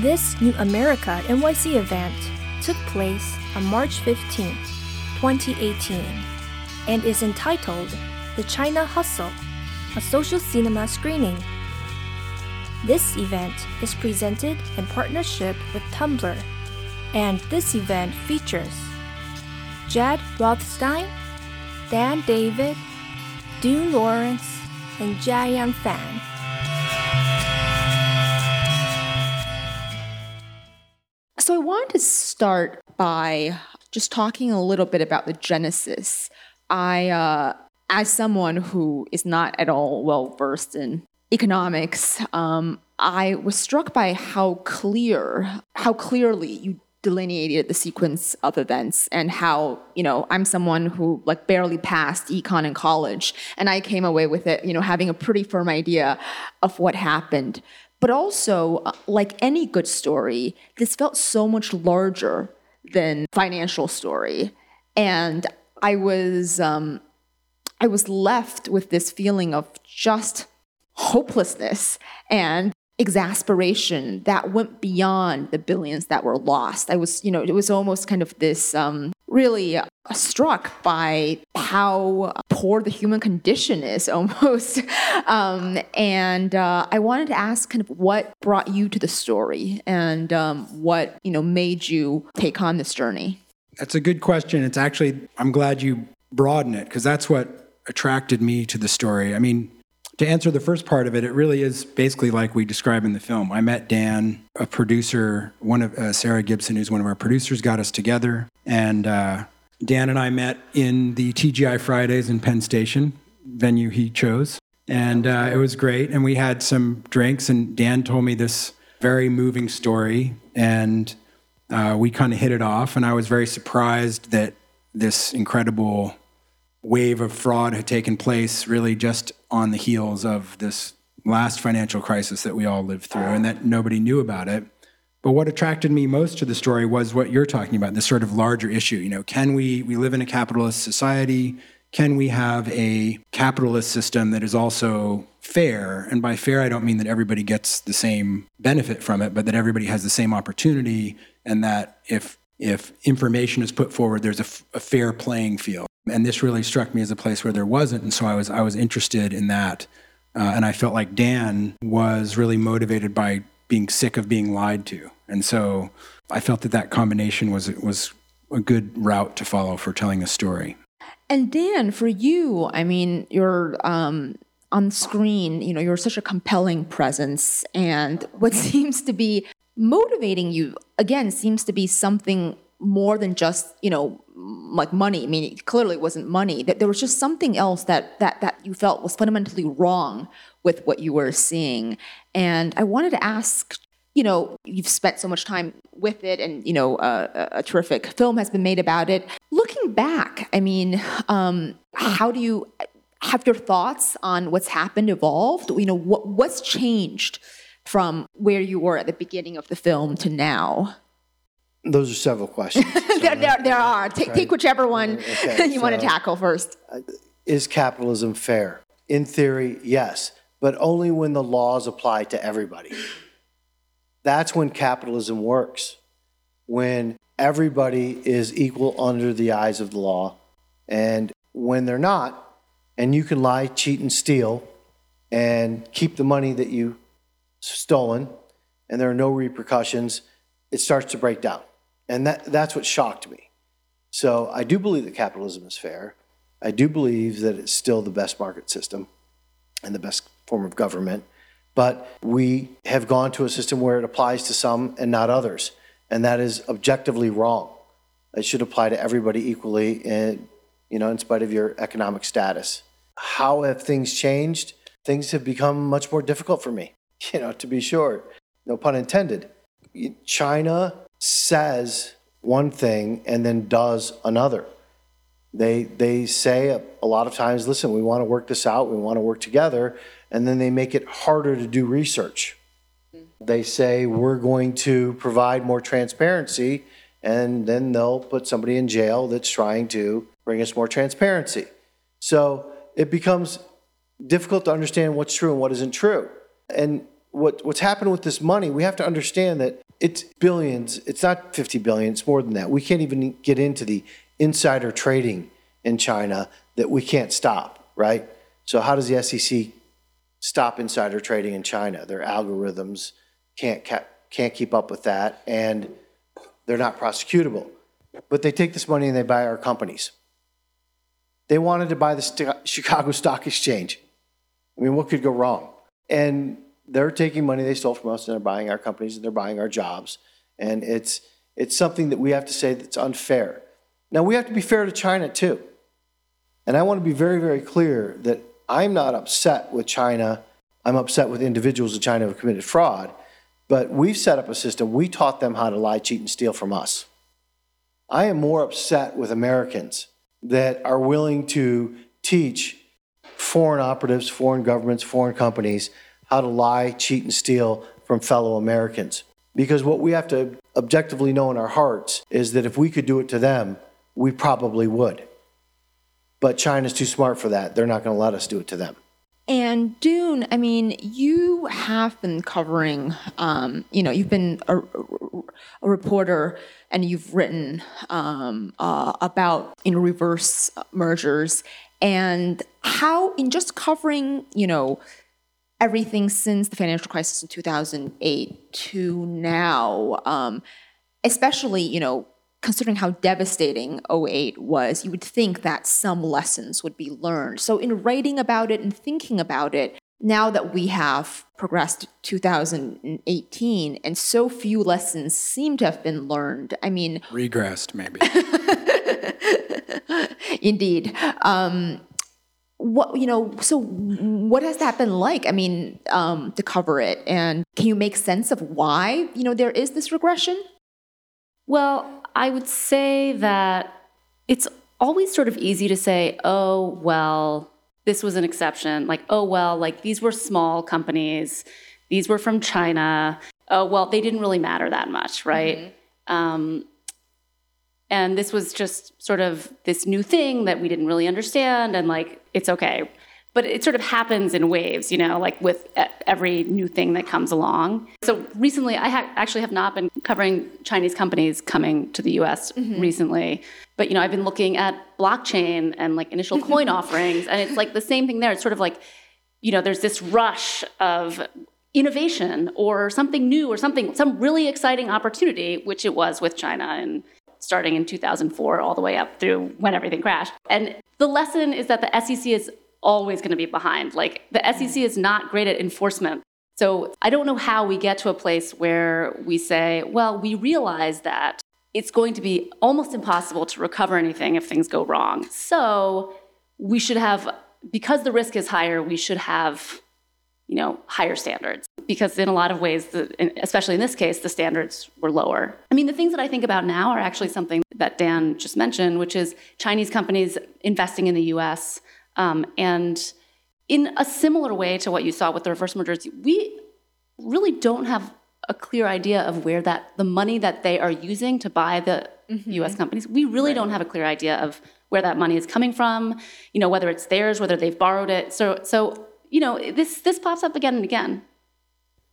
This New America NYC event took place on March 15, 2018, and is entitled The China Hustle, a social cinema screening. This event is presented in partnership with Tumblr, and this event features Jed Rothstein, Dan David, Dune Lawrence, and Jiayang Fan. So I wanted to start by just talking a little bit about the genesis. I, uh, as someone who is not at all well versed in economics, um, I was struck by how clear, how clearly you delineated the sequence of events and how you know i'm someone who like barely passed econ in college and i came away with it you know having a pretty firm idea of what happened but also uh, like any good story this felt so much larger than financial story and i was um i was left with this feeling of just hopelessness and exasperation that went beyond the billions that were lost. I was, you know, it was almost kind of this um, really uh, struck by how poor the human condition is almost. um, and uh, I wanted to ask kind of what brought you to the story and um, what, you know, made you take on this journey. That's a good question. It's actually, I'm glad you broaden it because that's what attracted me to the story. I mean, to answer the first part of it, it really is basically like we describe in the film. I met Dan, a producer, one of uh, Sarah Gibson, who's one of our producers, got us together, and uh, Dan and I met in the TGI Fridays in Penn Station venue he chose, and uh, it was great. And we had some drinks, and Dan told me this very moving story, and uh, we kind of hit it off. And I was very surprised that this incredible wave of fraud had taken place really just on the heels of this last financial crisis that we all lived through and that nobody knew about it. But what attracted me most to the story was what you're talking about, this sort of larger issue. You know, can we we live in a capitalist society? Can we have a capitalist system that is also fair? And by fair, I don't mean that everybody gets the same benefit from it, but that everybody has the same opportunity and that if if information is put forward, there's a, f- a fair playing field. And this really struck me as a place where there wasn't. And so I was, I was interested in that. Uh, and I felt like Dan was really motivated by being sick of being lied to. And so I felt that that combination was, was a good route to follow for telling a story. And Dan, for you, I mean, you're um, on screen, you know, you're such a compelling presence. And what seems to be motivating you, again, seems to be something more than just, you know, like money. I mean, it clearly it wasn't money. That there was just something else that that that you felt was fundamentally wrong with what you were seeing. And I wanted to ask, you know, you've spent so much time with it, and you know, uh, a terrific film has been made about it. Looking back, I mean, um, how do you have your thoughts on what's happened evolved? You know, what what's changed from where you were at the beginning of the film to now? Those are several questions. there, there, there, are. Take, take whichever one okay, you so, want to tackle first. Uh, is capitalism fair? In theory, yes, but only when the laws apply to everybody. That's when capitalism works. When everybody is equal under the eyes of the law. And when they're not, and you can lie, cheat, and steal and keep the money that you stolen, and there are no repercussions, it starts to break down. And that, that's what shocked me. So I do believe that capitalism is fair. I do believe that it's still the best market system and the best form of government. But we have gone to a system where it applies to some and not others. And that is objectively wrong. It should apply to everybody equally, in, you know, in spite of your economic status. How have things changed? Things have become much more difficult for me, you know, to be sure. No pun intended. China says one thing and then does another. They, they say a, a lot of times, listen, we want to work this out, we want to work together, and then they make it harder to do research. They say we're going to provide more transparency, and then they'll put somebody in jail that's trying to bring us more transparency. So it becomes difficult to understand what's true and what isn't true. And what, what's happened with this money, we have to understand that it's billions. It's not 50 billion. It's more than that. We can't even get into the insider trading in China that we can't stop, right? So how does the SEC stop insider trading in China? Their algorithms can't ca- can't keep up with that, and they're not prosecutable. But they take this money and they buy our companies. They wanted to buy the St- Chicago Stock Exchange. I mean, what could go wrong? And they're taking money they stole from us and they're buying our companies and they're buying our jobs. And it's it's something that we have to say that's unfair. Now we have to be fair to China too. And I want to be very, very clear that I'm not upset with China. I'm upset with individuals in China who have committed fraud. But we've set up a system. We taught them how to lie, cheat, and steal from us. I am more upset with Americans that are willing to teach foreign operatives, foreign governments, foreign companies how to lie, cheat, and steal from fellow Americans. Because what we have to objectively know in our hearts is that if we could do it to them, we probably would. But China's too smart for that. They're not going to let us do it to them. And Dune, I mean, you have been covering, um, you know, you've been a, a reporter and you've written um, uh, about in reverse mergers and how, in just covering, you know, everything since the financial crisis in 2008 to now, um, especially, you know, considering how devastating 08 was, you would think that some lessons would be learned. So, in writing about it and thinking about it, now that we have progressed 2018 and so few lessons seem to have been learned, I mean, regressed maybe. indeed. Um, what you know so what has that been like i mean um, to cover it and can you make sense of why you know there is this regression well I would say that it's always sort of easy to say, oh, well, this was an exception. Like, oh, well, like these were small companies, these were from China. Oh, well, they didn't really matter that much, right? Mm-hmm. Um, and this was just sort of this new thing that we didn't really understand, and like, it's okay but it sort of happens in waves, you know, like with every new thing that comes along. So recently, I ha- actually have not been covering Chinese companies coming to the U.S. Mm-hmm. recently, but you know, I've been looking at blockchain and like initial coin offerings, and it's like the same thing there. It's sort of like, you know, there's this rush of innovation or something new or something, some really exciting opportunity, which it was with China and starting in 2004 all the way up through when everything crashed. And the lesson is that the SEC is always going to be behind. Like the SEC is not great at enforcement. So I don't know how we get to a place where we say, well, we realize that it's going to be almost impossible to recover anything if things go wrong. So we should have, because the risk is higher, we should have, you know, higher standards. Because in a lot of ways, the, especially in this case, the standards were lower. I mean, the things that I think about now are actually something that Dan just mentioned, which is Chinese companies investing in the US um, and in a similar way to what you saw with the reverse mergers, we really don't have a clear idea of where that the money that they are using to buy the mm-hmm. U.S. companies. We really right. don't have a clear idea of where that money is coming from. You know, whether it's theirs, whether they've borrowed it. So, so you know, this this pops up again and again.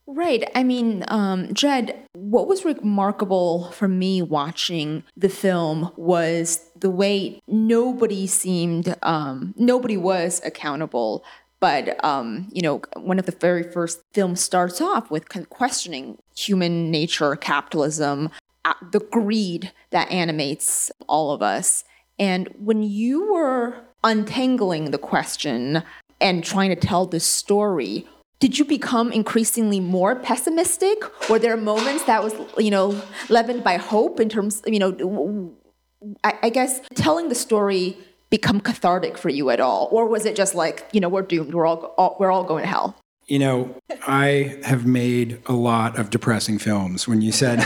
Right. I mean, um, Jed, what was remarkable for me watching the film was the way nobody seemed, um, nobody was accountable. But, um, you know, one of the very first films starts off with questioning human nature, capitalism, uh, the greed that animates all of us. And when you were untangling the question and trying to tell this story, did you become increasingly more pessimistic? Were there moments that was, you know, leavened by hope in terms, you know, I, I guess telling the story become cathartic for you at all, or was it just like, you know, we're doomed, we're all, all we're all going to hell? You know, I have made a lot of depressing films. When you said,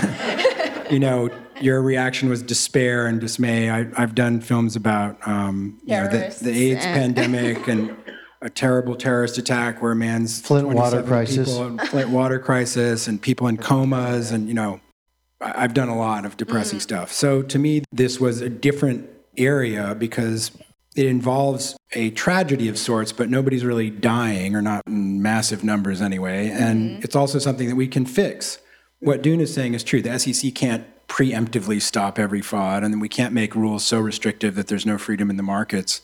you know, your reaction was despair and dismay. I, have done films about um, you know, the, the AIDS pandemic and a terrible terrorist attack where a man's Flint water crisis, Flint water crisis, and people in comas, and you know, I've done a lot of depressing mm. stuff. So to me, this was a different area because it involves a tragedy of sorts, but nobody's really dying or not in massive numbers anyway. And mm-hmm. it's also something that we can fix. what Dune is saying is true. The SEC can't preemptively stop every fraud, and we can't make rules so restrictive that there's no freedom in the markets.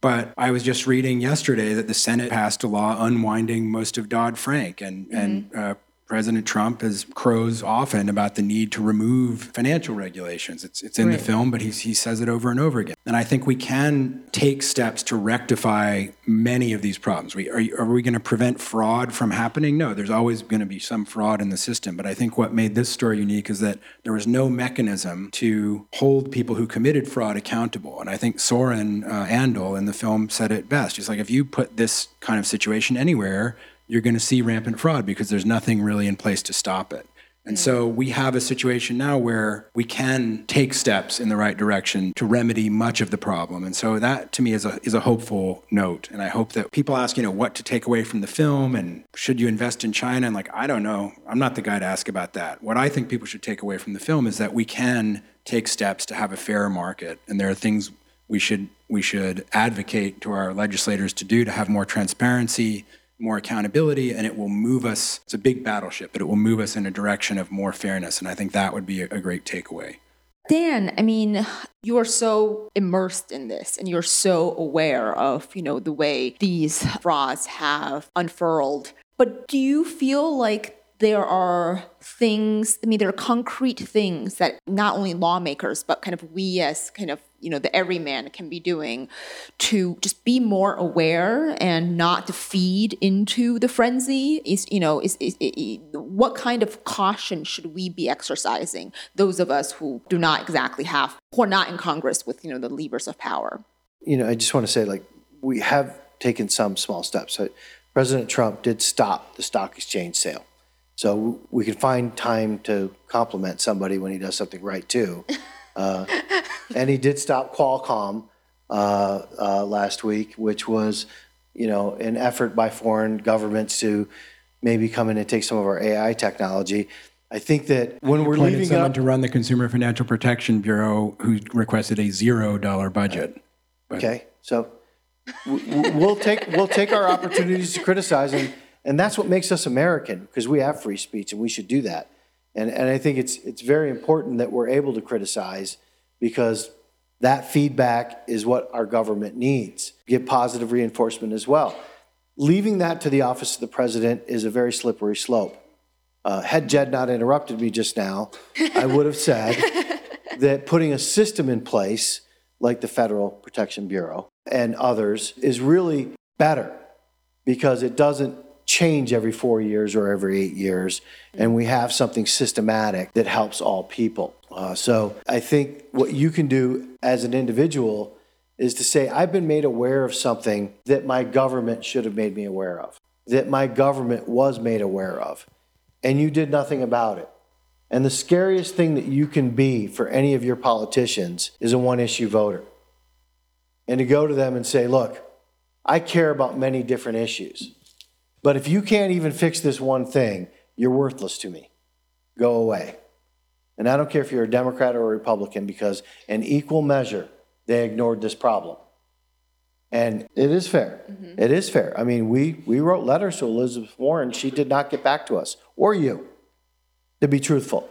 But I was just reading yesterday that the Senate passed a law unwinding most of Dodd Frank, and mm-hmm. and uh, President Trump has crows often about the need to remove financial regulations. It's, it's in right. the film, but he he says it over and over again. And I think we can take steps to rectify many of these problems. We, are, are we going to prevent fraud from happening? No, there's always going to be some fraud in the system. But I think what made this story unique is that there was no mechanism to hold people who committed fraud accountable. And I think Soren uh, Andel in the film said it best. He's like, if you put this kind of situation anywhere, you're going to see rampant fraud because there's nothing really in place to stop it. And so mm. we have a situation now where we can take steps in the right direction to remedy much of the problem. And so that to me is a is a hopeful note. And I hope that people ask, you know, what to take away from the film and should you invest in China? And like, I don't know. I'm not the guy to ask about that. What I think people should take away from the film is that we can take steps to have a fair market. And there are things we should we should advocate to our legislators to do to have more transparency, more accountability and it will move us. It's a big battleship, but it will move us in a direction of more fairness. And I think that would be a, great takeaway. Dan, I mean, you are so immersed in this and you're so aware of, you know, the way these frauds have unfurled. But do you feel like there are things, I mean, there are concrete things that not only lawmakers, but kind of we as kind of you know the everyman can be doing to just be more aware and not to feed into the frenzy? Is you know is, is, is, what kind of caution should we be exercising those of us who do not exactly have who are not in congress with you know the levers of power? You know i just want to say like we have taken some small steps. President trump did stop the stock exchange sale. So we can find time to compliment somebody when he does something right too uh, and he did stop Qualcomm uh, uh, last week, which was, you know, an effort by foreign governments to maybe come in and take some of our AI technology. I think that when we're leaving someone up, to run the Consumer Financial Protection Bureau who requested a zero dollar budget. But. Okay, so we'll take we'll take our opportunities to criticize, and and that's what makes us American because we have free speech and we should do that. And, and I think it's, it's very important that we're able to criticize because that feedback is what our government needs. Get positive reinforcement as well. Leaving that to the office of the president is a very slippery slope. Uh, had Jed not interrupted me just now, I would have said that putting a system in place like the Federal Protection Bureau and others is really better because it doesn't change every four years or every eight years, and we have something systematic that helps all people. Uh, so I think what you can do as an individual is to say, I've been made aware of something that my government should have made me aware of, that my government was made aware of, and you did nothing about it. And the scariest thing that you can be for any of your politicians is a one issue voter. And to go to them and say, look, I care about many different issues. But if you can't even fix this one thing, you're worthless to me. Go away. And I don't care if you're a Democrat or a Republican because, in equal measure, they ignored this problem. And it is fair. Mm-hmm. It is fair. I mean, we, we wrote letters to Elizabeth Warren. She did not get back to us, or you, to be truthful.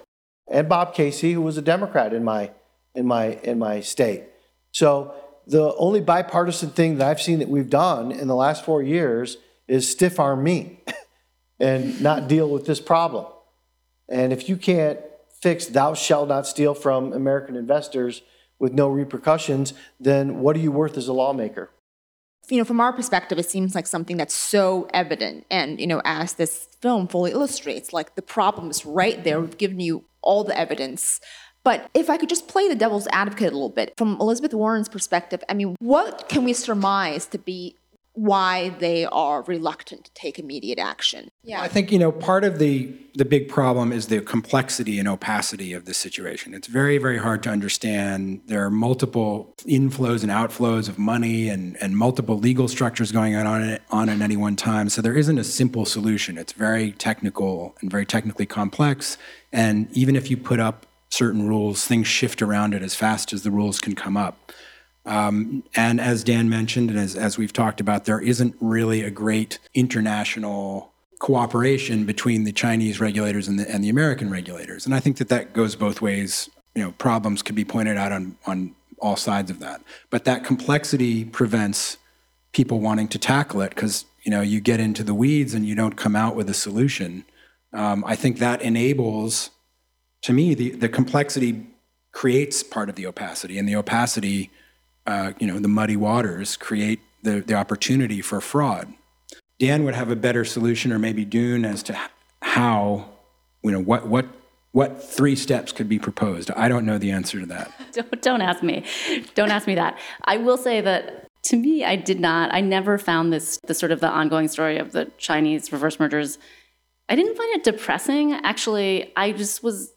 And Bob Casey, who was a Democrat in my, in my, in my state. So the only bipartisan thing that I've seen that we've done in the last four years is stiff arm me and not deal with this problem. And if you can't fix thou shalt not steal from American investors with no repercussions, then what are you worth as a lawmaker? You know, from our perspective, it seems like something that's so evident. And, you know, as this film fully illustrates, like the problem is right there. We've given you all the evidence. But if I could just play the devil's advocate a little bit, from Elizabeth Warren's perspective, I mean, what can we surmise to be why they are reluctant to take immediate action. Yeah. I think, you know, part of the the big problem is the complexity and opacity of the situation. It's very, very hard to understand. There are multiple inflows and outflows of money and, and multiple legal structures going on on, on at any one time. So there isn't a simple solution. It's very technical and very technically complex. And even if you put up certain rules, things shift around it as fast as the rules can come up. Um, and as Dan mentioned, and as, as we've talked about, there isn't really a great international cooperation between the Chinese regulators and the, and the American regulators. And I think that that goes both ways. You know, problems could be pointed out on, on all sides of that. But that complexity prevents people wanting to tackle it because, you know, you get into the weeds and you don't come out with a solution. Um, I think that enables, to me, the, the complexity creates part of the opacity, and the opacity, uh, you know, the muddy waters create the, the opportunity for fraud. Dan would have a better solution, or maybe Dune, as to how, you know, what what what three steps could be proposed. I don't know the answer to that. Don't, don't ask me. Don't ask me that. I will say that to me, I did not. I never found this the sort of the ongoing story of the Chinese reverse mergers. I didn't find it depressing. Actually, I just was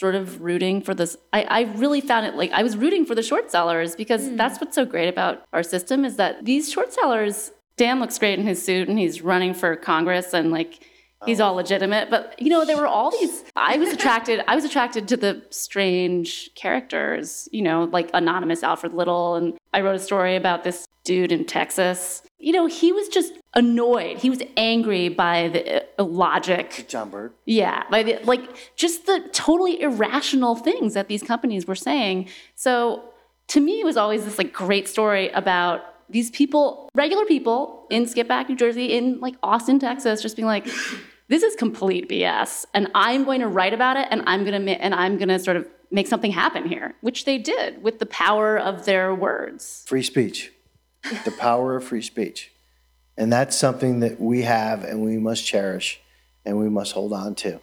sort of rooting for this. I, I really found it like I was rooting for the short sellers because mm. that's what's so great about our system is that these short sellers. Dan looks great in his suit and he's running for Congress and like he's all legitimate. But you know, there were all these. I was attracted. I was attracted to the strange characters. You know, like anonymous Alfred Little, and I wrote a story about this dude in Texas. You know, he was just annoyed. He was angry by the uh, logic. John Bird. Yeah, by the like just the totally irrational things that these companies were saying. So to me, it was always this like great story about these people, regular people in Skippack, New Jersey, in like Austin, Texas, just being like, this is complete BS, and I'm going to write about it, and I'm going to and I'm going to sort of make something happen here, which they did with the power of their words. Free speech, the power of free speech, and that's something that we have and we must cherish and we must hold on to,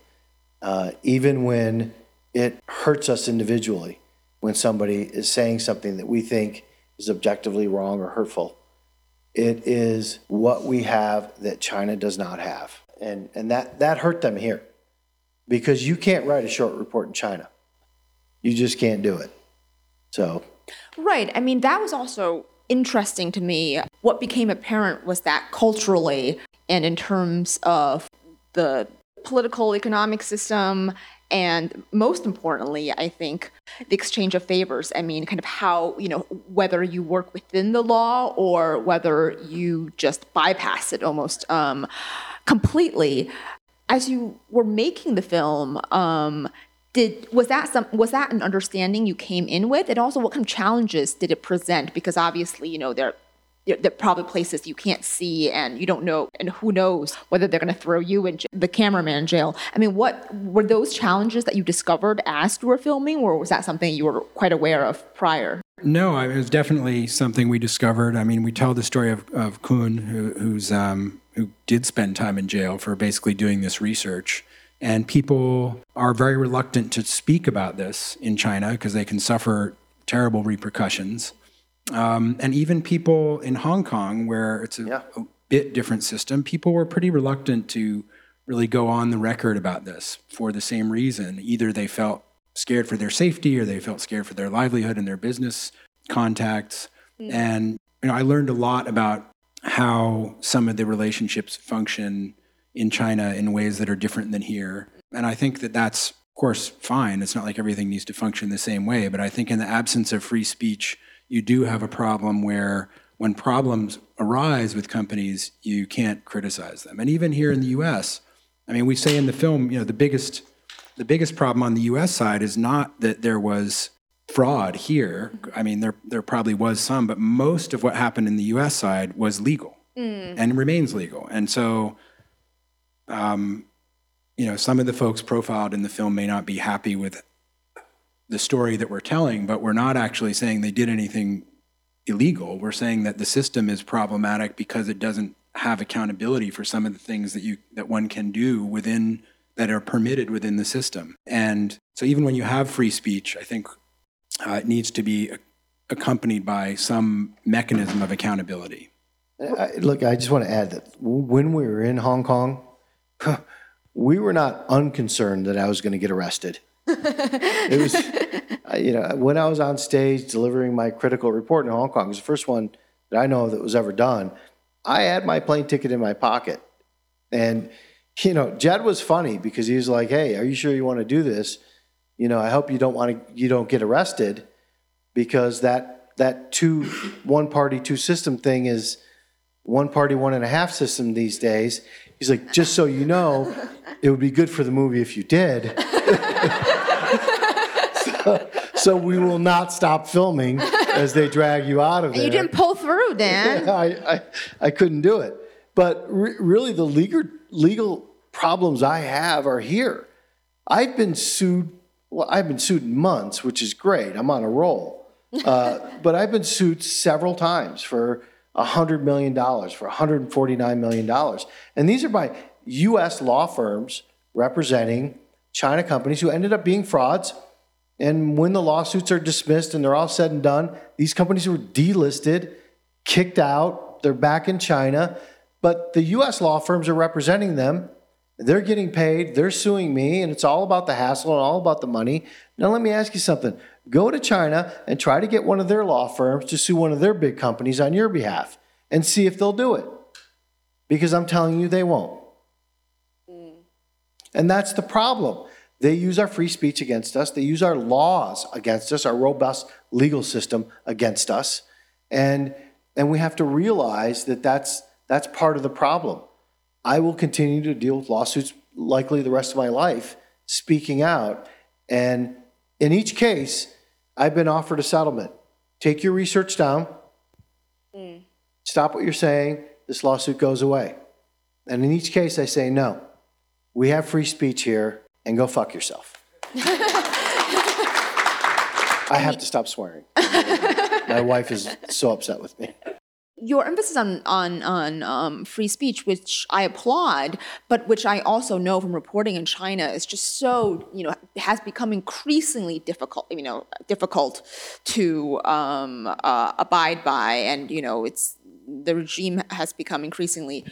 uh, even when it hurts us individually. When somebody is saying something that we think is objectively wrong or hurtful. It is what we have that China does not have and and that that hurt them here because you can't write a short report in China. You just can't do it. So, right. I mean, that was also interesting to me. What became apparent was that culturally and in terms of the political economic system and most importantly i think the exchange of favors i mean kind of how you know whether you work within the law or whether you just bypass it almost um, completely. As you were making the film, um, did was that some was that an understanding you came in with, and also what kind of challenges did it present? Because obviously, you know, there there are probably places you can't see and you don't know and who knows whether they're going to throw you in the cameraman jail. I mean what were those challenges that you discovered as you were filming or was that something you were quite aware of prior? No it was definitely something we discovered. I mean we tell the story of, of kun who, who's um, who did spend time in jail for basically doing this research and people are very reluctant to speak about this in china because they can suffer terrible repercussions um, and even people in Hong Kong, where it's a, yeah. a, bit different system, people were pretty reluctant to really go on the record about this for the same reason. Either they felt scared for their safety or they felt scared for their livelihood and their business contacts. Mm. And you know, I learned a lot about how some of the relationships function in China in ways that are different than here. And I think that that's, of course, fine. It's not like everything needs to function the same way. But I think in the absence of free speech, you do have a problem where when problems arise with companies, you can't criticize them. And even here in the US, I mean, we say in the film, you know, the biggest the biggest problem on the US side is not that there was fraud here. I mean, there there probably was some, but most of what happened in the US side was legal mm. and remains legal. And so um, you know, some of the folks profiled in the film may not be happy with the story that we're telling, but we're not actually saying they did anything illegal. We're saying that the system is problematic because it doesn't have accountability for some of the things that you that one can do within that are permitted within the system. And so even when you have free speech, I think uh, it needs to be accompanied by some mechanism of accountability. I, look, I just want to add that when we were in Hong Kong, we were not unconcerned that I was going to get arrested it was, you know, when I was on stage delivering my critical report in Hong Kong, it was the first one that I know that was ever done. I had my plane ticket in my pocket. And, you know, Jed was funny because he was like, hey, are you sure you want to do this? You know, I hope you don't want to, you don't get arrested because that, that two, one party, two system thing is one party, one and a half system these days. He's like, just so you know, it would be good for the movie if you did. so, so we will not stop filming as they drag you out of there. You didn't pull through, Dan. I, I, I couldn't do it. But re- really, the legal, legal problems I have are here. I've been sued, well, I've been sued in months, which is great. I'm on a roll. Uh, but I've been sued several times for $100 million, for $149 million. And these are by US law firms representing China companies who ended up being frauds. And when the lawsuits are dismissed and they're all said and done, these companies were delisted, kicked out, they're back in China. But the US law firms are representing them. They're getting paid, they're suing me, and it's all about the hassle and all about the money. Now, let me ask you something. Go to China and try to get one of their law firms to sue one of their big companies on your behalf and see if they'll do it. Because I'm telling you, they won't. Mm. And that's the problem. They use our free speech against us, they use our laws against us, our robust legal system against us. And, and we have to realize that that's, that's part of the problem. I will continue to deal with lawsuits likely the rest of my life, speaking out. And in each case, I've been offered a settlement. Take your research down, mm. stop what you're saying, this lawsuit goes away. And in each case, I say, no, we have free speech here, and go fuck yourself. I have to stop swearing. My wife is so upset with me. Your emphasis on on on um, free speech, which I applaud, but which I also know from reporting in China is just so you know has become increasingly difficult. You know, difficult to um, uh, abide by, and you know, it's the regime has become increasingly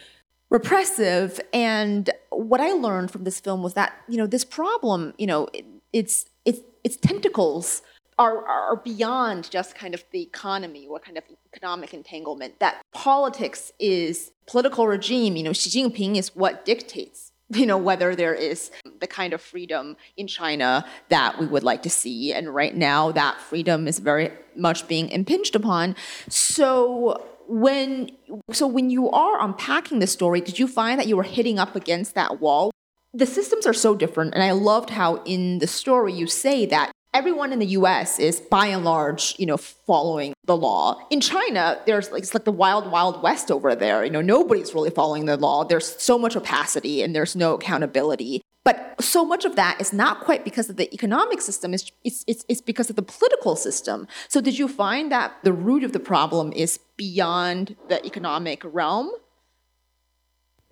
repressive. And what I learned from this film was that you know this problem, you know, it, it's it's its tentacles are, are beyond just kind of the economy or kind of economic entanglement. That politics is political regime. You know, Xi Jinping is what dictates. You know whether there is the kind of freedom in China that we would like to see, and right now that freedom is very much being impinged upon. So when so when you are unpacking the story, did you find that you were hitting up against that wall? The systems are so different, and I loved how in the story you say that everyone in the US is by and large, you know, following the law. In China, there's like it's like the wild wild west over there. You know, nobody's really following the law. There's so much opacity and there's no accountability. But so much of that is not quite because of the economic system, it's, it's, it's, because of the political system. So, did you find that the root of the problem is beyond the economic realm?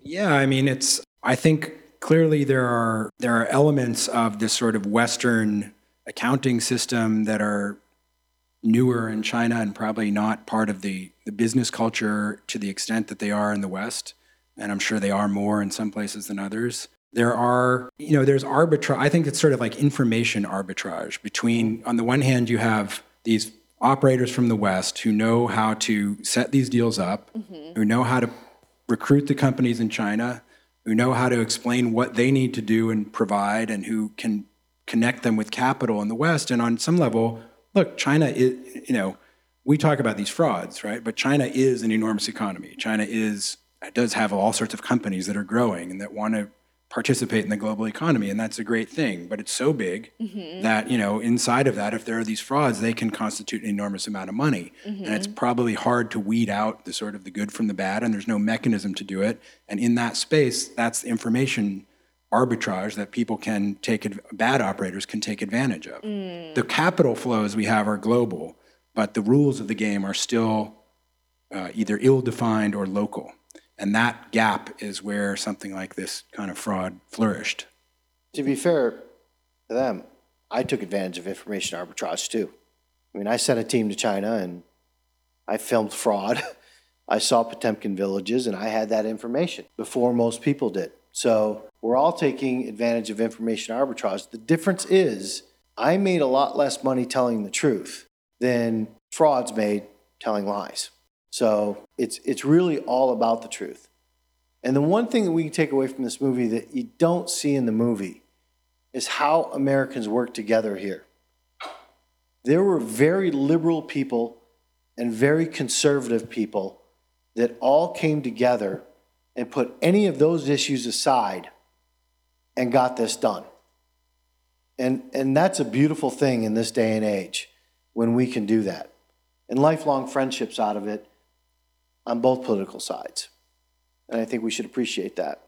Yeah, I mean, it's, I think clearly there are, there are elements of this sort of Western accounting system that are newer in China and probably not part of the, the business culture to the extent that they are in the West. And I'm sure they are more in some places than others. There are, you know, there's arbitrage. I think it's sort of like information arbitrage between, on the one hand, you have these operators from the West who know how to set these deals up, mm-hmm. who know how to recruit the companies in China, who know how to explain what they need to do and provide, and who can connect them with capital in the West. And on some level, look, China is, you know, we talk about these frauds, right? But China is an enormous economy. China is does have all sorts of companies that are growing and that want to participate in the global economy, and that's a great thing. But it's so big mm-hmm. that you know, inside of that, if there are these frauds, they can constitute an enormous amount of money, and it's mm-hmm. probably hard to weed out the sort of the good from the bad, and there's no mechanism to do it. And in that space, that's information arbitrage that people can take adv- bad operators can take advantage of. The capital flows we have are global, but the rules of the game are still uh, either ill-defined or local, and that gap is where something like this kind of fraud flourished. To be fair to them, I took advantage of information arbitrage too. I mean, I sent a team to China and I filmed fraud. I saw Potemkin villages and I had that information before most people did. So we're all taking advantage of information arbitrage. The difference is I made a lot less money telling the truth than frauds made telling lies. So it's, it's really all about the truth. And the one thing that we can take away from this movie that you don't see in the movie is how Americans work together here. There were very liberal people and very conservative people that all came together and put any of those issues aside and got this done. And, and that's a beautiful thing in this day and age when we can do that. And lifelong friendships out of it on both political sides. And I think we should appreciate that.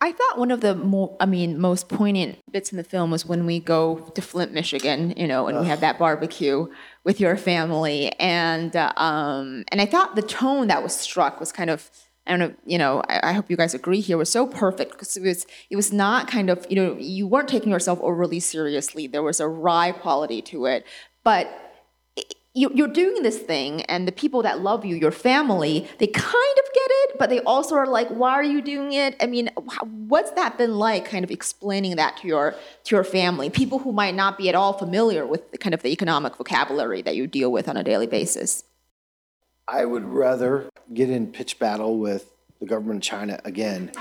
I thought one of the more, I mean, most poignant bits in the film was when we go to Flint, Michigan, you know, and we have that barbecue with your family, and uh, um, and I thought the tone that was struck was kind of, I you know, I, I hope you guys agree here. Was so perfect because it was it was not kind of, you know, you weren't taking yourself overly seriously. There was a wry quality to it, but you, you're doing this thing and the people that love you your family they kind of get it but they also are like why are you doing it? I mean what's that been like kind of explaining that to your to your family? People who might not be at all familiar with the kind of the economic vocabulary that you deal with on a daily basis I would rather get in pitch battle with the government of China again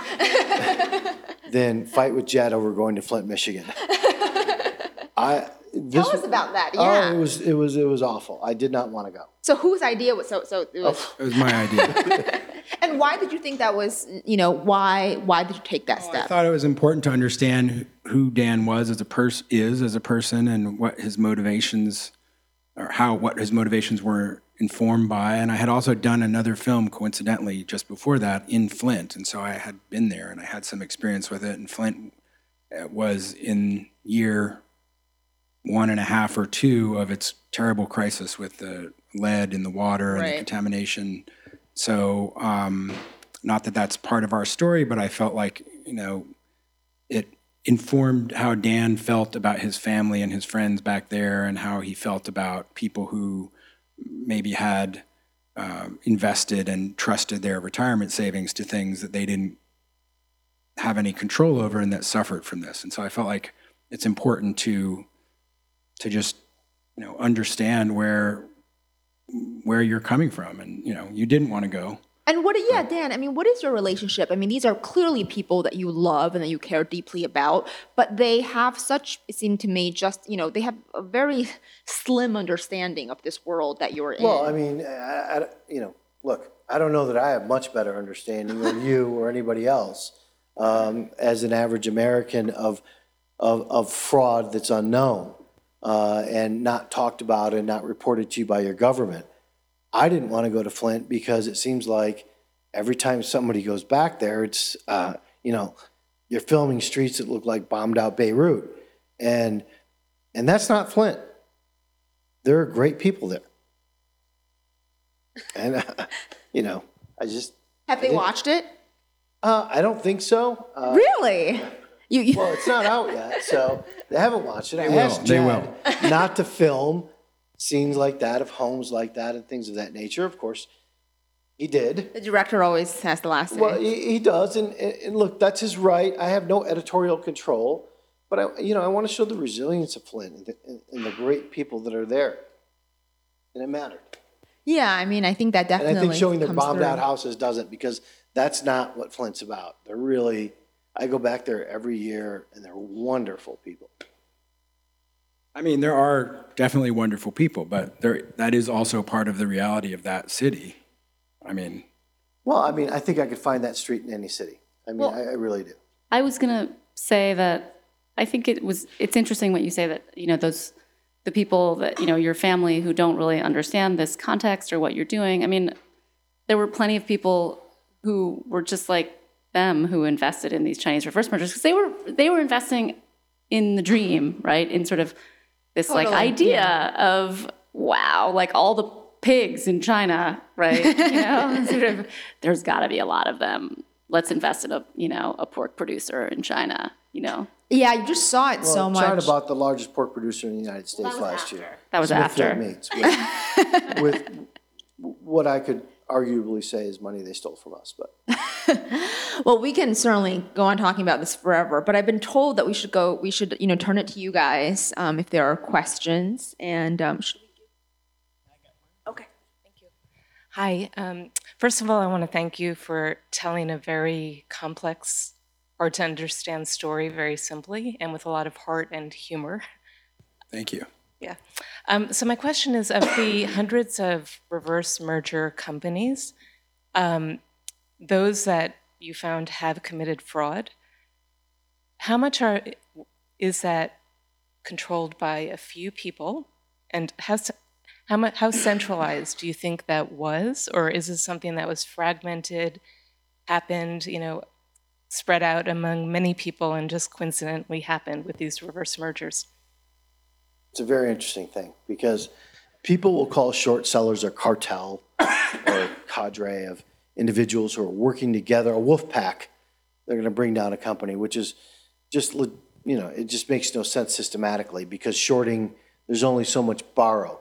than fight with Jed over going to Flint, Michigan. I this, tell us about that Oh, yeah it was it was it was awful. I did not want to go. so whose idea was so so it was, oh, It was my idea. and why did you think that was you know why why did you take that oh, I step I thought it was important to understand who Dan was as a person, is as a person, and what his motivations, or how what his motivations were informed by. And I had also done another film, coincidentally, just before that in Flint, and so I had been there and I had some experience with it. And Flint uh, was in year one and a half or two of its terrible crisis with the lead in the water and the contamination. So, um, not that that's part of our story, but I felt like, you know, it informed how Dan felt about his family and his friends back there and how he felt about people who maybe had um, invested and trusted their retirement savings to things that they didn't have any control over and that suffered from this. And so I felt like it's important to to just you know understand where where you're coming from and you know you didn't want to go And what, yeah, Dan, I mean, what is your relationship? I mean, these are clearly people that you love and that you care deeply about, but they have such, it seemed to me, just, you know, they have a very slim understanding of this world that you're in. Well, I mean, I, I- you know, look, I don't know that I have much better understanding than you or anybody else um, as an average American of, of, of fraud that's unknown uh, and not talked about and not reported to you by your government. I didn't want to go to Flint because it seems like every time somebody goes back there, it's, uh, you know, you're filming streets that look like bombed out Beirut. And, and that's not Flint. There are great people there. And, uh, you know, I just, have they watched it? uh, I don't think so. Uh, Really? You, you well, it's not out yet, so they haven't watched it. I will, asked they Jed not to film scenes like that of homes like that and things of that nature. Of course, he did. the director always has the last say. Well, he, he does, and, and look, that's his right. I have no editorial control, but I, you know, I want to show the resilience of Flint and the, and, the great people that are there, and it mattered. yeah, I mean, I think that definitely. And I think showing their comes bombed through. out houses doesn't because that's not what Flint's about. They're really, I go back there every year and they're wonderful people. I mean, there are definitely wonderful people, but there that is also part of the reality of that city. I mean, Well, I mean, I think I could find that street in any city. I mean, Well- I, I really do. I was gonna say that I think it was it's interesting what you say that you know those the people that you know your family who don't really understand this context or what you're doing. I mean, there were plenty of people who were just like them who invested in these Chinese reverse mergers because they were they were investing in the dream, right? In sort of this like Totally, idea of wow, like all the pigs in China, right? You know, sort of there's got to be a lot of them. Let's invest in a you know a pork producer in China. You know, Yeah, you just saw it so Well, much. China bought the largest pork producer in the United States last year. that was Smithfield after. Meats, with, with what I could arguably say is money they stole from us. But Well, we can certainly go on talking about this forever, but I've been told that we should go. We should, you know, turn it to you guys um, if there are questions. And um, should we? Okay. Thank you. Hi. Um, first of all, I want to thank you for telling a very complex, hard to understand story very simply and with a lot of heart and humor. thank you. Yeah. Um, so my question is: of the hundreds of reverse merger companies, um, those that you found have committed fraud, how much are is that controlled by a few people, and how how much how centralized do you think that was, or is this something that was fragmented, happened, you know, spread out among many people, and just coincidentally happened with these reverse mergers? It's a very interesting thing because people will call short sellers a cartel or a cadre of individuals who are working together, a wolf pack. They're going to bring down a company, which is just, you know, it just makes no sense systematically because shorting, there's only so much borrow.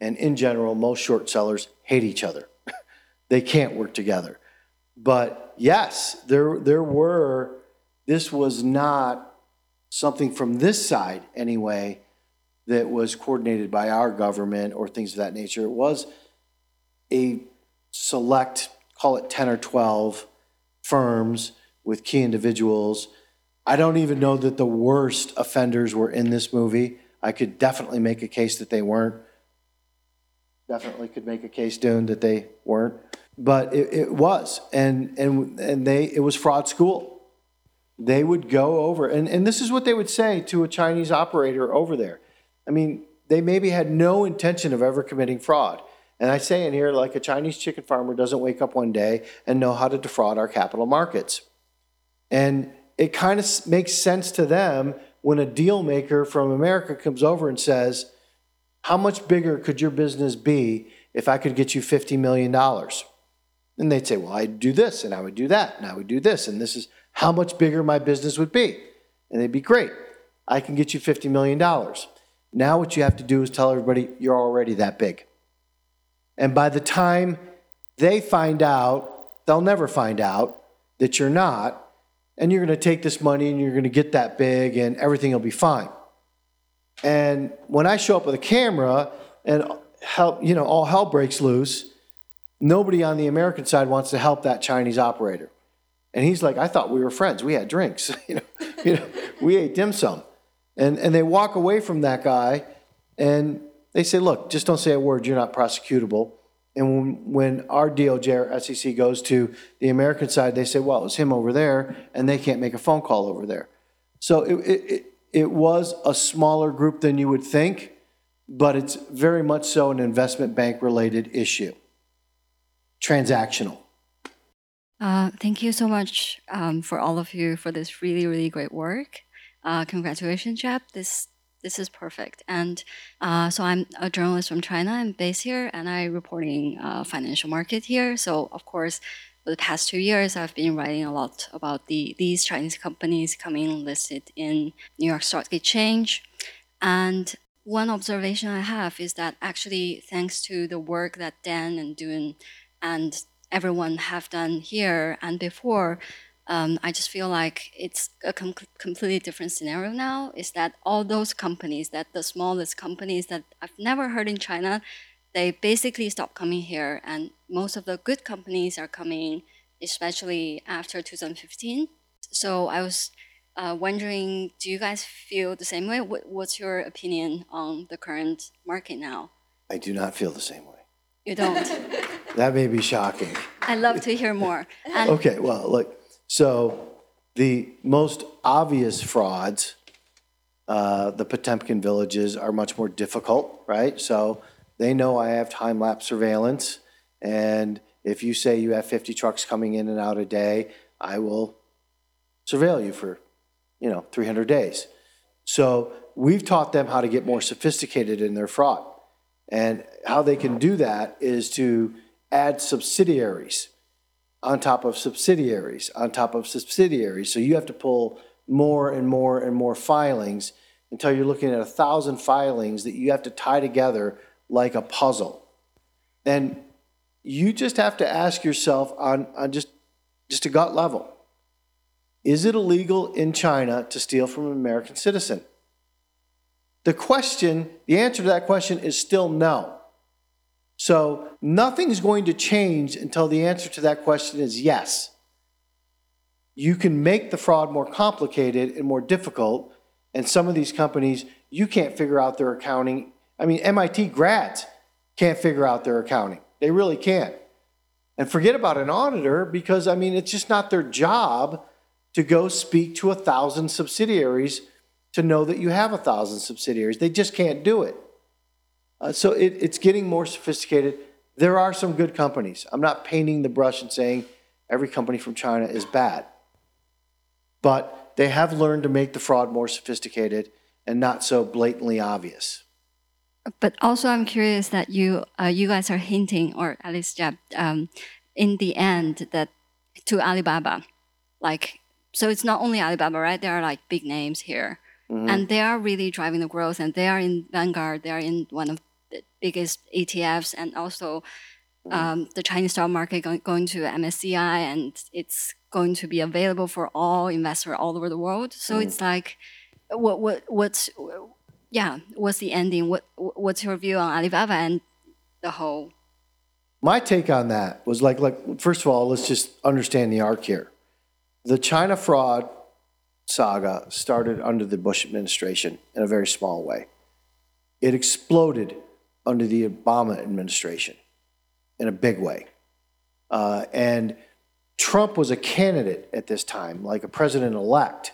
And in general, most short sellers hate each other. they can't work together. But yes, there, there were, this was not something from this side anyway that was coordinated by our government or things of that nature. It was a select, call it 10 or 12 firms with key individuals. I don't even know that the worst offenders were in this movie. I could definitely make a case that they weren't. Definitely could make a case, Dune, that they weren't. But it, it was, and and and they it was fraud school. They would go over, and, and this is what they would say to a Chinese operator over there. I mean, they maybe had no intention of ever committing fraud. And I say in here, like a Chinese chicken farmer doesn't wake up one day and know how to defraud our capital markets. And it kind of makes sense to them when a deal maker from America comes over and says, How much bigger could your business be if I could get you $50 million? And they'd say, Well, I'd do this and I would do that and I would do this. And this is how much bigger my business would be. And they'd be great. I can get you $50 million. Now, what you have to do is tell everybody you're already that big. And by the time they find out, they'll never find out that you're not. And you're going to take this money and you're going to get that big and everything will be fine. And when I show up with a camera and help, you know, all hell breaks loose, nobody on the American side wants to help that Chinese operator. And he's like, I thought we were friends. We had drinks. you know, you know, we ate dim sum. And, and they walk away from that guy and they say, look, just don't say a word, you're not prosecutable. And when, our DOJ or SEC goes to the American side, they say, well, it was him over there, and they can't make a phone call over there. So it, it, it was a smaller group than you would think, but it's very much so an investment bank related issue, transactional. Uh, thank you so much um, for all of you for this really, really great work. Uh, congratulations, Jed. This this is perfect. And uh, so I'm a journalist from China. I'm based here, and I reporting uh, financial market here. So of course, for the past two years, I've been writing a lot about the these Chinese companies coming listed in New York Stock Exchange. And one observation I have is that actually, thanks to the work that Dan and Dune and everyone have done here and before, um, I just feel like it's a com- completely different scenario now. Is that all those companies, that the smallest companies that I've never heard in China, they basically stopped coming here, and most of the good companies are coming, especially after 2015. So I was uh, wondering, do you guys feel the same way? What, what's your opinion on the current market now? I do not feel the same way. You don't. that may be shocking. I'd love to hear more. And okay, well, look, so the most obvious frauds, uh, the Potemkin villages, are much more difficult, right? So they know I have time lapse surveillance, and if you say you have 50 trucks coming in and out a day, I will surveil you for, you know, 300 days. So we've taught them how to get more sophisticated in their fraud. And how they can do that is to add subsidiaries on top of subsidiaries, on top of subsidiaries. So you have to pull more and more and more filings until you're looking at a thousand filings that you have to tie together like a puzzle. And you just have to ask yourself on, on just, just a gut level is it illegal in China to steal from an American citizen? The question, the answer to that question is still no. So nothing's going to change until the answer to that question is yes. You can make the fraud more complicated and more difficult, and some of these companies, you can't figure out their accounting. I mean, MIT grads can't figure out their accounting. They really can't. And forget about an auditor because, I mean, it's just not their job to go speak to a thousand subsidiaries to know that you have a thousand subsidiaries. They just can't do it. Uh, so it, it's getting more sophisticated. There are some good companies. I'm not painting the brush and saying every company from China is bad. But they have learned to make the fraud more sophisticated and not so blatantly obvious. But also, I'm curious that you uh, you guys are hinting, or at least yeah, um, in the end, that to Alibaba, like so it's not only Alibaba, right? There are like big names here, and they are really driving the growth, and they are in Vanguard. They are in one of biggest ETFs, and also um, the Chinese stock market going, going to MSCI, and it's going to be available for all investors all over the world. So it's like, what what what's yeah, what's the ending? What what's your view on Alibaba and the whole? My take on that was like, like first of all, let's just understand the arc here. The China fraud saga started under the Bush administration in a very small way. It exploded under the Obama administration in a big way. Uh, and Trump was a candidate at this time, like a president elect,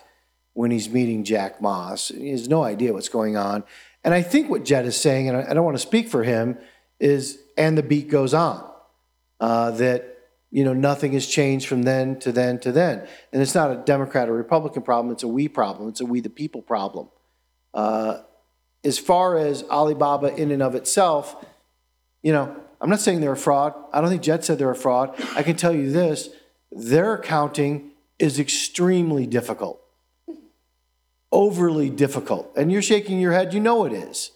when he's meeting Jack Ma. He has no idea what's going on. And I think what Jed is saying, and I don't want to speak for him, is and the beat goes on. Uh, that you know nothing has changed from then to then to then, and it's not a Democrat or Republican problem. It's a we problem. It's a we the people problem. Uh, as far as Alibaba in and of itself, you know, I'm not saying they're a fraud. I don't think Jed said they're a fraud. I can tell you this: their accounting is extremely difficult, overly difficult, and you're shaking your head. You know it is.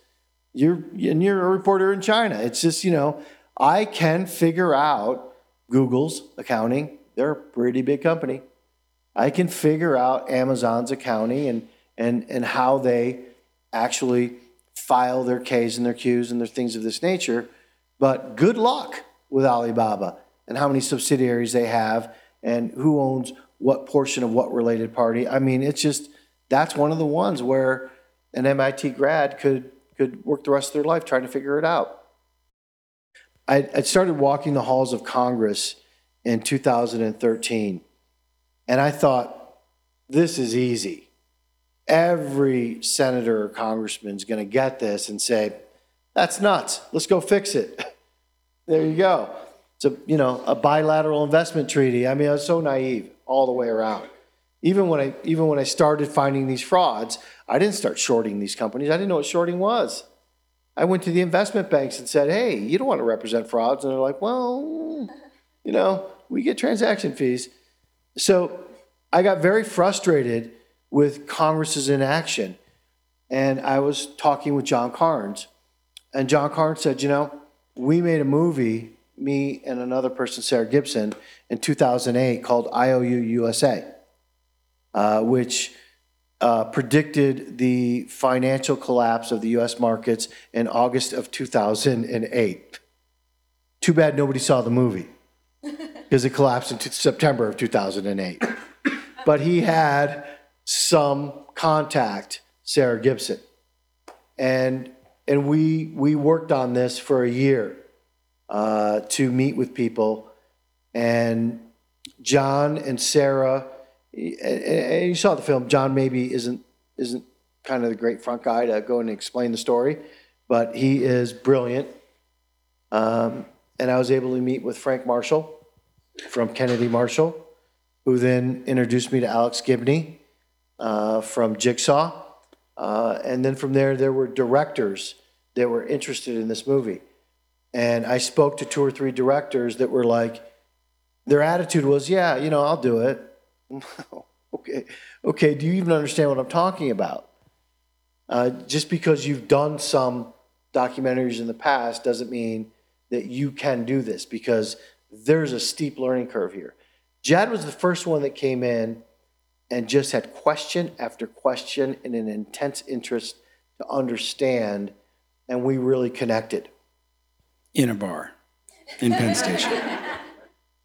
You're and you're a reporter in China. It's just you know, I can figure out Google's accounting. They're a pretty big company. I can figure out Amazon's accounting and and and how they actually file their K's and their Q's and their things of this nature. But good luck with Alibaba and how many subsidiaries they have and who owns what portion of what related party. I mean, it's just that's one of the ones where an MIT grad could could work the rest of their life trying to figure it out. I, I started walking the halls of Congress in 2013, and I thought, this is easy. Every senator or congressman is going to get this and say, that's nuts. Let's go fix it. there you go. It's a, you know, a bilateral investment treaty. I mean, I was so naive all the way around. Even when I, even when I started finding these frauds, I didn't start shorting these companies. I didn't know what shorting was. I went to the investment banks and said, hey, you don't want to represent frauds. And they're like, well, you know, we get transaction fees. So I got very frustrated with Congress's inaction. And I was talking with John Carnes. And John Carnes said, you know, we made a movie, me and another person, Sarah Gibson, in 2008 called IOU USA, uh, which uh, predicted the financial collapse of the US markets in August of 2008. Too bad nobody saw the movie because it collapsed in t- September of 2008. But he had some contact, Sarah Gibson. And, and we, we worked on this for a year uh, to meet with people. And John and Sarah, and you saw the film, John maybe isn't, isn't kind of the great front guy to go and explain the story, but he is brilliant. Um, and I was able to meet with Frank Marshall from Kennedy Marshall, who then introduced me to Alex Gibney uh, from Jigsaw. Uh, and then from there, there were directors that were interested in this movie. And I spoke to two or three directors that were like, their attitude was, yeah, you know, I'll do it. okay, okay, do you even understand what I'm talking about? Uh, just because you've done some documentaries in the past doesn't mean that you can do this because there's a steep learning curve here. Jed was the first one that came in and just had question after question and an intense interest to understand, and we really connected. in a bar in Penn Station.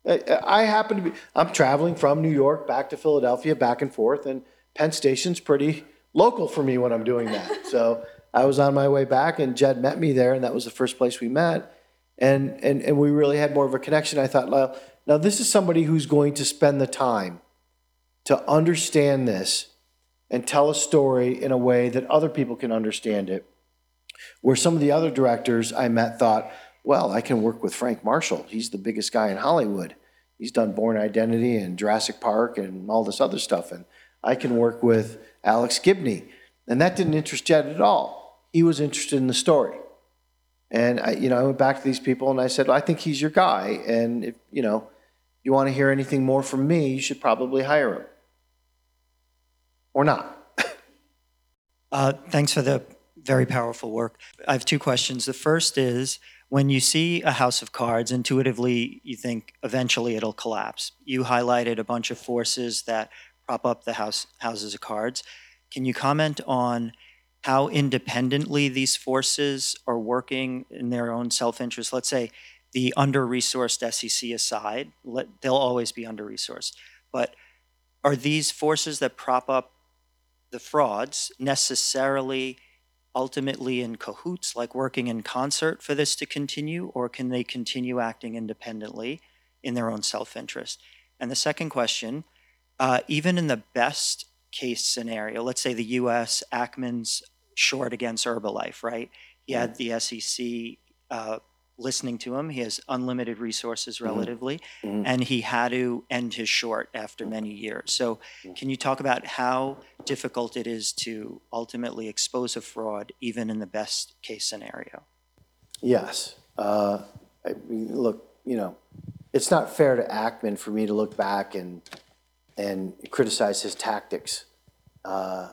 I, happen to be, I'm traveling from New York back to Philadelphia, back and forth, and Penn Station's pretty local for me when I'm doing that. So I was on my way back, and Jed met me there, and that was the first place we met. And, and, and we really had more of a connection. I thought, well, now this is somebody who's going to spend the time to understand this and tell a story in a way that other people can understand it. Where some of the other directors I met thought, well, I can work with Frank Marshall. He's the biggest guy in Hollywood. He's done Bourne Identity and Jurassic Park and all this other stuff. And I can work with Alex Gibney. And that didn't interest Jed at all. He was interested in the story. And I, you know, I went back to these people and I said, I think he's your guy. And if, you know, you want to hear anything more from me, you should probably hire him. Or not. Uh, thanks for the very powerful work. I have two questions. The first is when you see a house of cards, intuitively you think eventually it'll collapse. You highlighted a bunch of forces that prop up the house houses of cards. Can you comment on how independently these forces are working in their own self-interest? Let's say the under-resourced SEC aside, let, they'll always be under-resourced. But are these forces that prop up the frauds necessarily ultimately in cahoots, like working in concert for this to continue, or can they continue acting independently in their own self interest? And the second question uh, even in the best case scenario, let's say the US, Ackman's short against Herbalife, right? He had the SEC uh, listening to him. He has unlimited resources relatively, Mhm. and he had to end his short after many years. So, can you talk about how difficult it is to ultimately expose a fraud, even in the best case scenario? Yes. Uh, I mean, look, you know, it's not fair to Ackman for me to look back and, and criticize his tactics. Uh,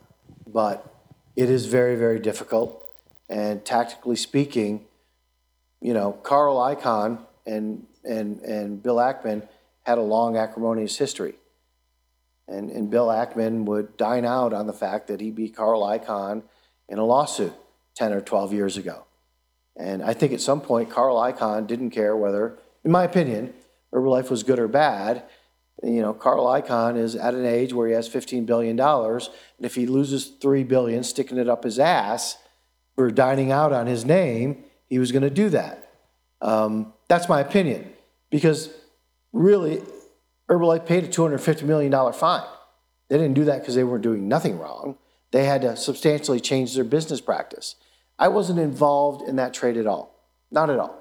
But it is very, very difficult. And tactically speaking, you know, Carl Icahn and, and, and Bill Ackman had a long acrimonious history. And, and Bill Ackman would dine out on the fact that he beat Carl Icahn in a lawsuit 10 or 12 years ago. And I think at some point, Carl Icahn didn't care whether, in my opinion, Herbalife was good or bad. You know, Carl Icahn is at an age where he has $15 billion. And if he loses 3 billion sticking it up his ass for dining out on his name, he was going to do that. Um, that's my opinion. Because really, Herbalife paid a $250 million fine. They didn't do that because they weren't doing nothing wrong. They had to substantially change their business practice. I wasn't involved in that trade at all. Not at all.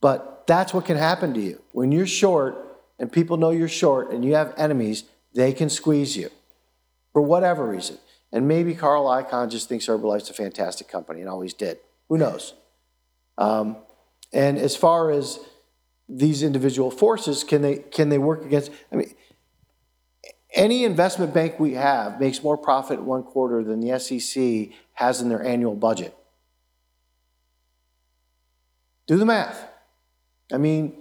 But that's what can happen to you. When you're short and people know you're short and you have enemies, they can squeeze you for whatever reason. And maybe Carl Icahn just thinks Herbalife's a fantastic company and always did. Who knows? Um, and as far as these individual forces, can they can they work against? I mean, any investment bank we have makes more profit one quarter than the SEC has in their annual budget. Do the math. I mean,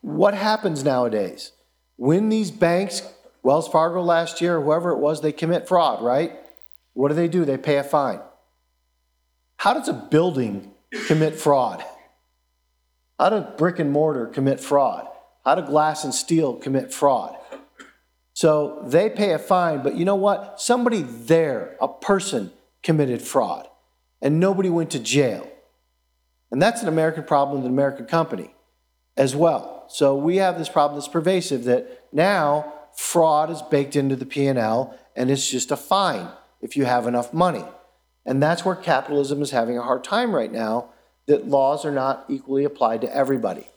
what happens nowadays? When these banks, Wells Fargo last year, whoever it was, they commit fraud, right? What do they do? They pay a fine. How does a building commit fraud? How does brick and mortar commit fraud? How do glass and steel commit fraud? So they pay a fine, but you know what? Somebody there, a person, committed fraud, and nobody went to jail. And that's an American problem an American company as well. So we have this problem that's pervasive that now fraud is baked into the P&L and it's just a fine if you have enough money. And that's where capitalism is having a hard time right now that laws are not equally applied to everybody.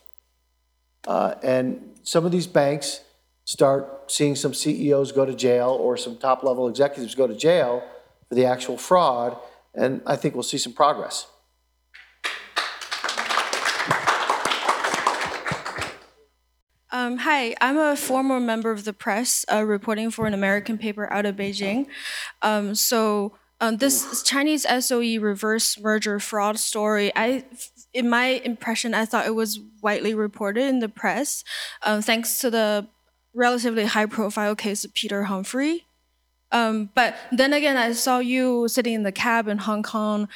Uh, and some of these banks start seeing some CEOs go to jail or some top level executives go to jail for the actual fraud, and I think we'll see some progress. Um, hi, I'm a former member of the press uh, reporting for an American paper out of Beijing. Um, so um, this Chinese SOE reverse merger fraud story, I, in my impression, I thought it was widely reported in the press, um, thanks to the relatively high-profile case of Peter Humphrey. Um, but then again, I saw you sitting in the cab in Hong Kong,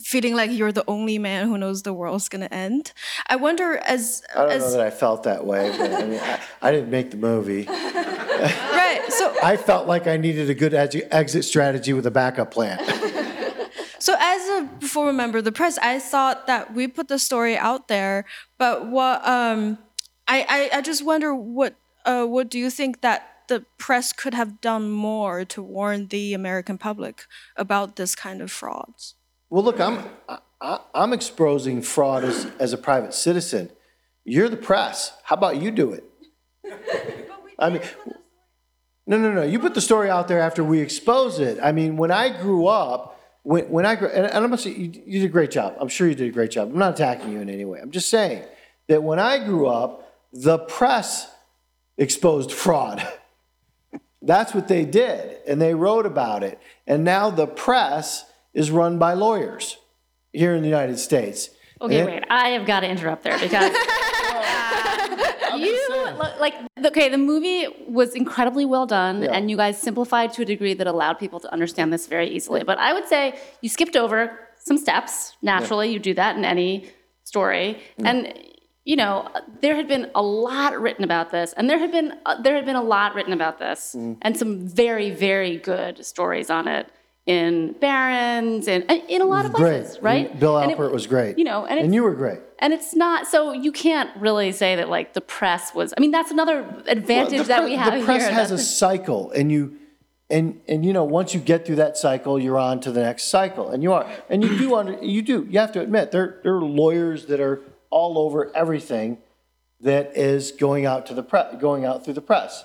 feeling like you're the only man who knows the world's going to end. I wonder, as I don't as know that I felt that way, but I mean, I, I didn't make the movie. right, so I felt like I needed a good edu- exit strategy with a backup plan. So, as a former member of the press, I thought that we put the story out there, but what um, I, I I just wonder what uh, what do you think that the press could have done more to warn the American public about this kind of frauds? Well, look, I'm, I, I'm exposing fraud as, as a private citizen. You're the press. How about you do it? I mean, no, no, no. You put the story out there after we expose it. I mean, when I grew up, when, when I grew, and, and I'm gonna say you, you did a great job. I'm sure you did a great job. I'm not attacking you in any way. I'm just saying that when I grew up, the press exposed fraud. That's what they did, and they wrote about it. And now the press is run by lawyers here in the United States. Okay, And- wait. I have got to interrupt there because you like okay. The movie was incredibly well done, Yeah. and you guys simplified to a degree that allowed people to understand this very easily. But I would say you skipped over some steps. Naturally, you do that in any story, and you know there had been a lot written about this, and there had been uh, there had been a lot written about this, and some very very good stories on it in Barron's and and in a lot of places, right? Bill And it- Alpert was great. You know, and, and you were great. and it's not so you can't really say that like the press was. I mean, that's another advantage Well, the that pre- we have The press here. has a cycle, and you, and and you know, once you get through that cycle, you're on to the next cycle, and you are, and you do under, you do, you have to admit, there there are lawyers that are all over everything that is going out to the press, going out through the press,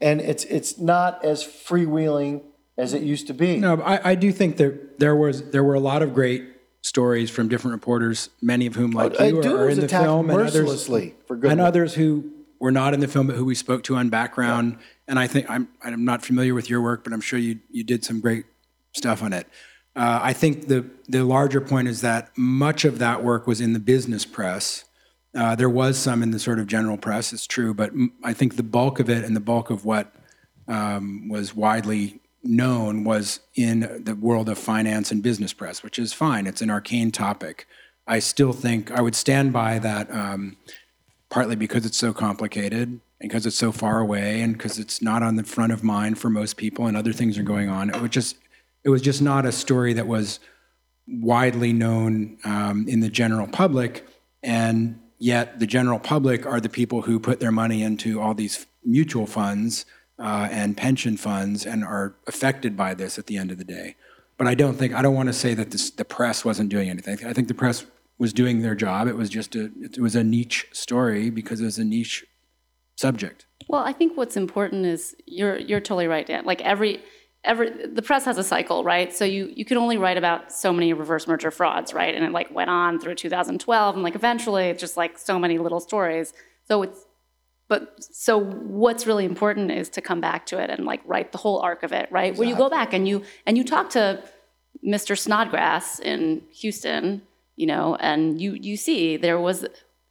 and it's it's not as freewheeling as it used to be. No, I, I do think that there was there were a lot of great stories from different reporters, many of whom, like A you, dude are, in the film, and others, and others who were not in the film, but who we spoke to on background. And I think I'm I'm not familiar with your work, but I'm sure you you did some great stuff on it. Uh, I think the the larger point is that much of that work was in the business press. Uh, there was some in the sort of general press, it's true, but m- I think the bulk of it and the bulk of what um, was widely known was in the world of finance and business press, which is fine. It's an arcane topic. I still think I would stand by that, um, partly because it's so complicated and because it's so far away and because it's not on the front of mind for most people and other things are going on. It was just, it was just not a story that was widely known um, in the general public, and yet the general public are the people who put their money into all these mutual funds uh, and pension funds and are affected by this at the end of the day. But I don't think I don't want to say that this, the press wasn't doing anything. I think the press was doing their job. It was just a it was a niche story because it was a niche subject. Well, I think what's important is you're you're totally right, Dan. Like every every the press has a cycle, right? So you you can only write about so many reverse merger frauds, right? And it like went on through 2012, and like eventually it's just like so many little stories. So it's but so what's really important is to come back to it and like write the whole arc of it, right? Where you go back and you and you talk to Mr. Snodgrass in Houston, you know, and you you see there was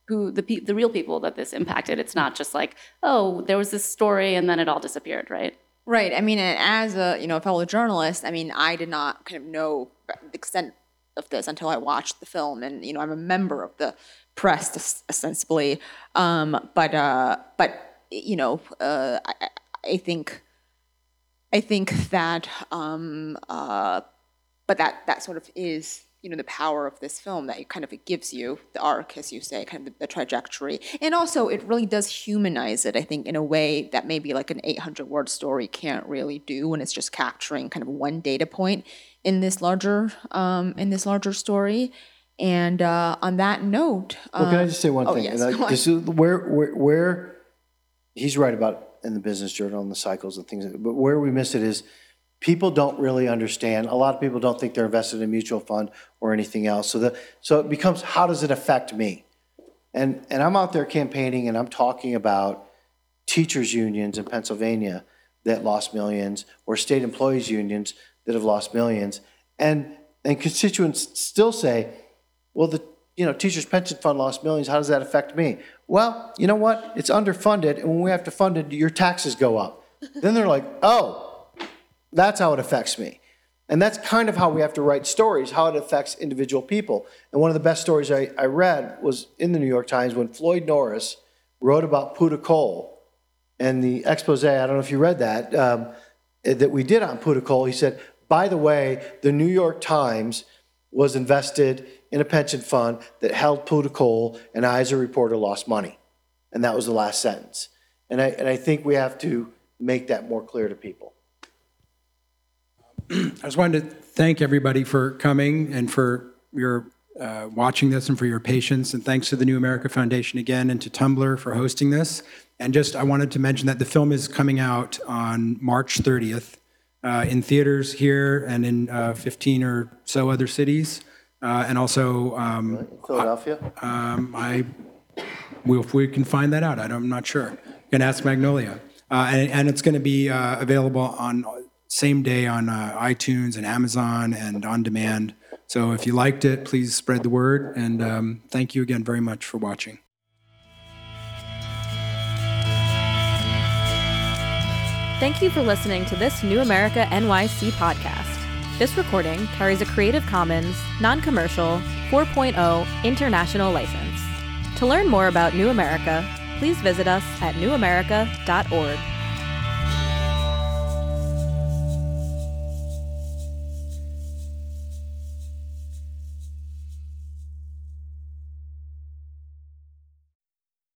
who the pe- the real people that this impacted. It's not just like oh there was this story and then it all disappeared, right? Right. I mean, and as a you know fellow journalist, I mean, I did not kind of know the extent of this until I watched the film, and you know, I'm a member of the press os- ostensibly, um, but uh, but you know, uh, I, I- I think I think that um, uh, but that that sort of is you know the power of this film that it kind of it gives you the arc as you say kind of the, the trajectory. And also it really does humanize it i think in a way that maybe like an 800 word story can't really do when it's just capturing kind of one data point in this larger um, in this larger story and uh, on that note Well, can I uh, just say one oh, thing? yes, I- on. this is where, where, where he's right about in the business journal and the cycles and things, but where we miss it is people don't really understand. A lot of people don't think they're invested in a mutual fund or anything else. So the, so it becomes, how does it affect me? And, and I'm out there campaigning and I'm talking about teachers unions in Pennsylvania that lost millions or state employees unions that have lost millions. And, and constituents still say, well, the you know teachers pension fund lost millions. How does that affect me? Well, you know what? It's underfunded, and when we have to fund it, your taxes go up. then they're like, oh, that's how it affects me. And that's kind of how we have to write stories, how it affects individual people. And one of the best stories I, I read was in the New York Times when Floyd Norris wrote about Puda Coal and the expose. I don't know if you read that, um, that we did on Puda Coal. He said, By the way, the New York Times was invested in a pension fund that held Puda and I, as a reporter, lost money. And that was the last sentence. And I, and I think we have to make that more clear to people. I just wanted to thank everybody for coming and for your uh, watching this and for your patience. And thanks to the New America Foundation again and to Tumblr for hosting this. And just I wanted to mention that the film is coming out on March 30th uh, in theaters here and in uh, 15 or so other cities. Uh, and also, um, Philadelphia? um, I, we, if we can find that out, I don't, I'm not sure. You can ask Magnolia. Uh, and, and it's going to be uh, available on same day on uh, iTunes and Amazon and on demand. So if you liked it, please spread the word. And um, thank you again very much for watching. Thank you for listening to this New America NYC podcast. This recording carries a Creative Commons, non commercial, 4.0 international license. To learn more about New America, please visit us at newamerica.org.